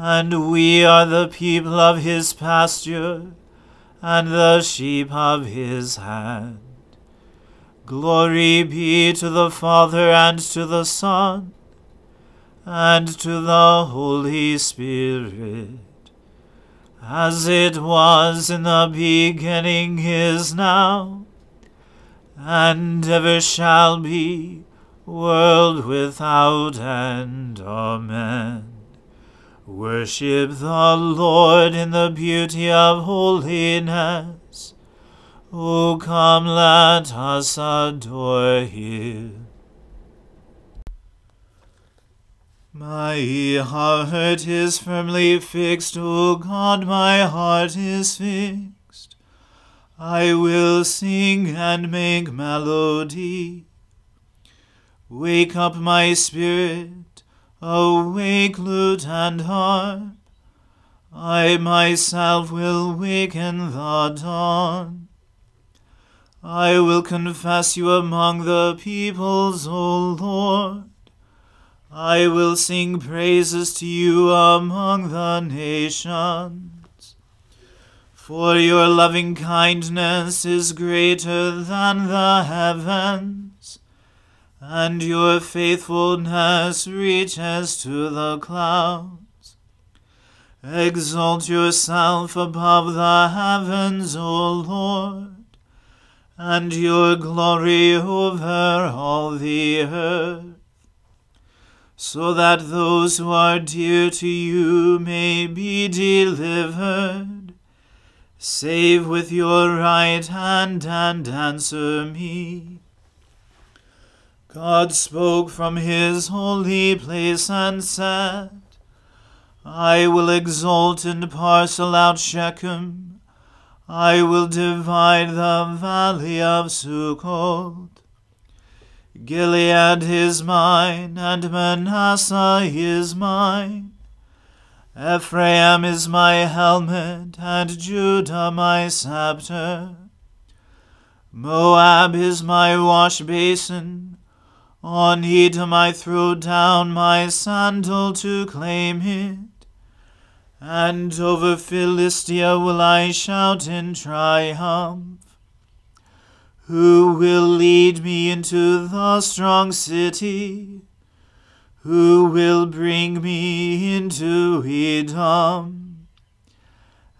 and we are the people of his pasture, and the sheep of his hand. Glory be to the Father, and to the Son, and to the Holy Spirit as it was in the beginning is now, and ever shall be, world without end. Amen. Worship the Lord in the beauty of holiness. O come, let us adore him. My heart is firmly fixed, O God, my heart is fixed. I will sing and make melody. Wake up my spirit, awake lute and harp. I myself will waken the dawn. I will confess you among the peoples, O Lord. I will sing praises to you among the nations. For your loving kindness is greater than the heavens, and your faithfulness reaches to the clouds. Exalt yourself above the heavens, O Lord, and your glory over all the earth so that those who are dear to you may be delivered. Save with your right hand and answer me. God spoke from his holy place and said, I will exalt and parcel out Shechem. I will divide the valley of Sukkot. Gilead is mine, and Manasseh is mine. Ephraim is my helmet, and Judah my scepter. Moab is my wash basin. On Edom I throw down my sandal to claim it. And over Philistia will I shout in triumph. Who will lead me into the strong city? Who will bring me into Edom?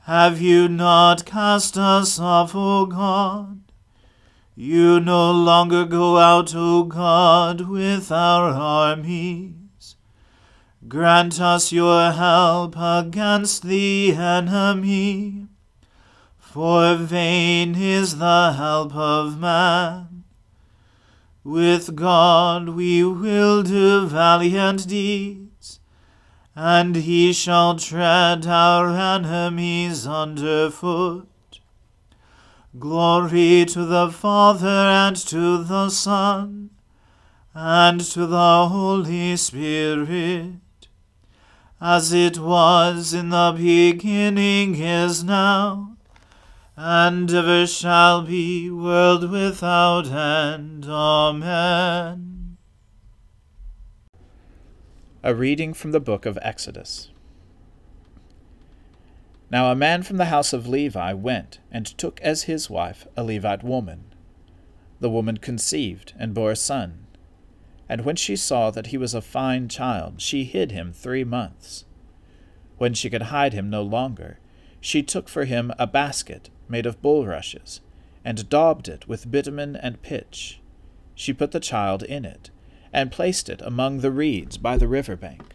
Have you not cast us off, O God? You no longer go out, O God, with our armies. Grant us your help against the enemy, for vain is the help of man. With God we will do valiant deeds, and he shall tread our enemies under foot. Glory to the Father and to the Son and to the Holy Spirit, as it was in the beginning is now, and ever shall be, world without end. Amen. A reading from the book of Exodus. Now a man from the house of Levi went and took as his wife a Levite woman. The woman conceived and bore a son. And when she saw that he was a fine child, she hid him three months. When she could hide him no longer, she took for him a basket made of bulrushes, and daubed it with bitumen and pitch. She put the child in it, and placed it among the reeds by the river bank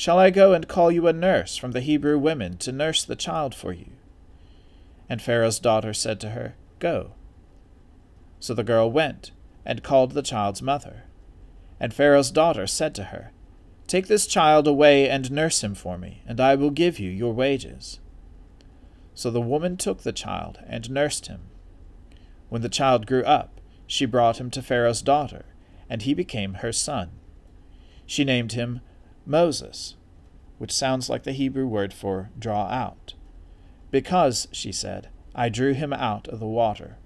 Shall I go and call you a nurse from the Hebrew women to nurse the child for you? And Pharaoh's daughter said to her, Go. So the girl went and called the child's mother. And Pharaoh's daughter said to her, Take this child away and nurse him for me, and I will give you your wages. So the woman took the child and nursed him. When the child grew up, she brought him to Pharaoh's daughter, and he became her son. She named him Moses, which sounds like the Hebrew word for draw out. Because, she said, I drew him out of the water.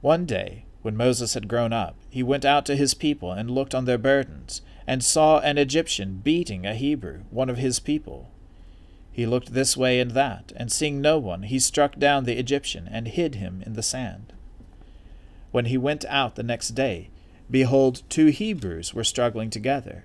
One day, when Moses had grown up, he went out to his people and looked on their burdens, and saw an Egyptian beating a Hebrew, one of his people. He looked this way and that, and seeing no one, he struck down the Egyptian and hid him in the sand. When he went out the next day, behold, two Hebrews were struggling together.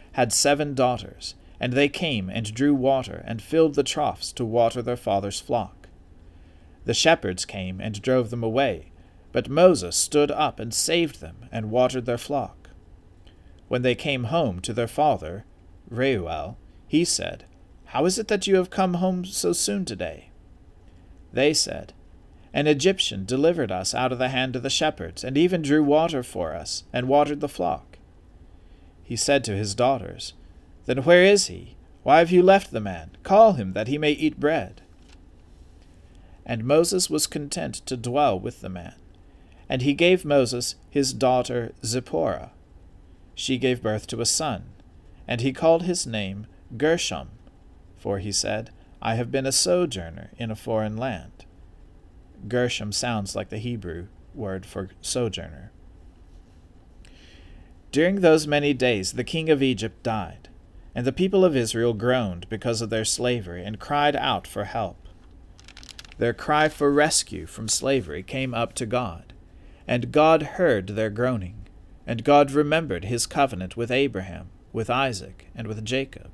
had seven daughters, and they came and drew water, and filled the troughs to water their father's flock. The shepherds came and drove them away, but Moses stood up and saved them, and watered their flock. When they came home to their father, Reuel, he said, How is it that you have come home so soon today? They said, An Egyptian delivered us out of the hand of the shepherds, and even drew water for us, and watered the flock. He said to his daughters, Then where is he? Why have you left the man? Call him, that he may eat bread. And Moses was content to dwell with the man. And he gave Moses his daughter Zipporah. She gave birth to a son, and he called his name Gershom, for he said, I have been a sojourner in a foreign land. Gershom sounds like the Hebrew word for sojourner. During those many days the king of Egypt died, and the people of Israel groaned because of their slavery and cried out for help. Their cry for rescue from slavery came up to God, and God heard their groaning, and God remembered his covenant with Abraham, with Isaac, and with Jacob.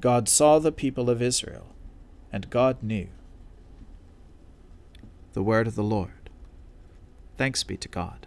God saw the people of Israel, and God knew. The word of the Lord. Thanks be to God.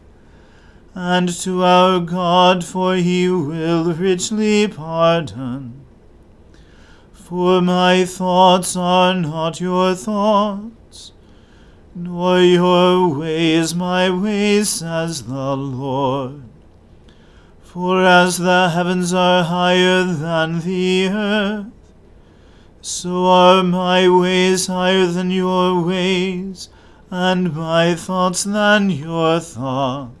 and to our God, for he will richly pardon. For my thoughts are not your thoughts, nor your ways my ways, says the Lord. For as the heavens are higher than the earth, so are my ways higher than your ways, and my thoughts than your thoughts.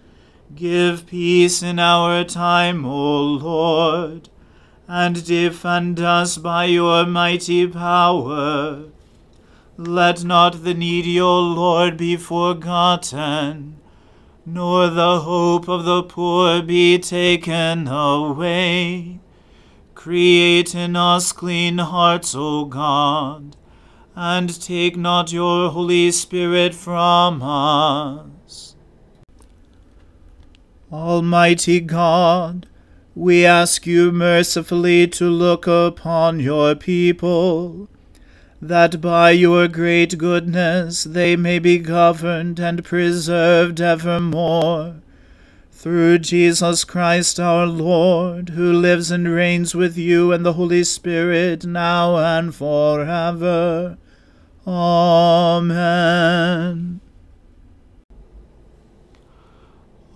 Give peace in our time, O Lord, and defend us by your mighty power. Let not the needy, O Lord, be forgotten, nor the hope of the poor be taken away. Create in us clean hearts, O God and take not your Holy Spirit from us. Almighty God, we ask you mercifully to look upon your people that by your great goodness they may be governed and preserved evermore. Through Jesus Christ our Lord, who lives and reigns with you and the Holy Spirit now and forever. Amen.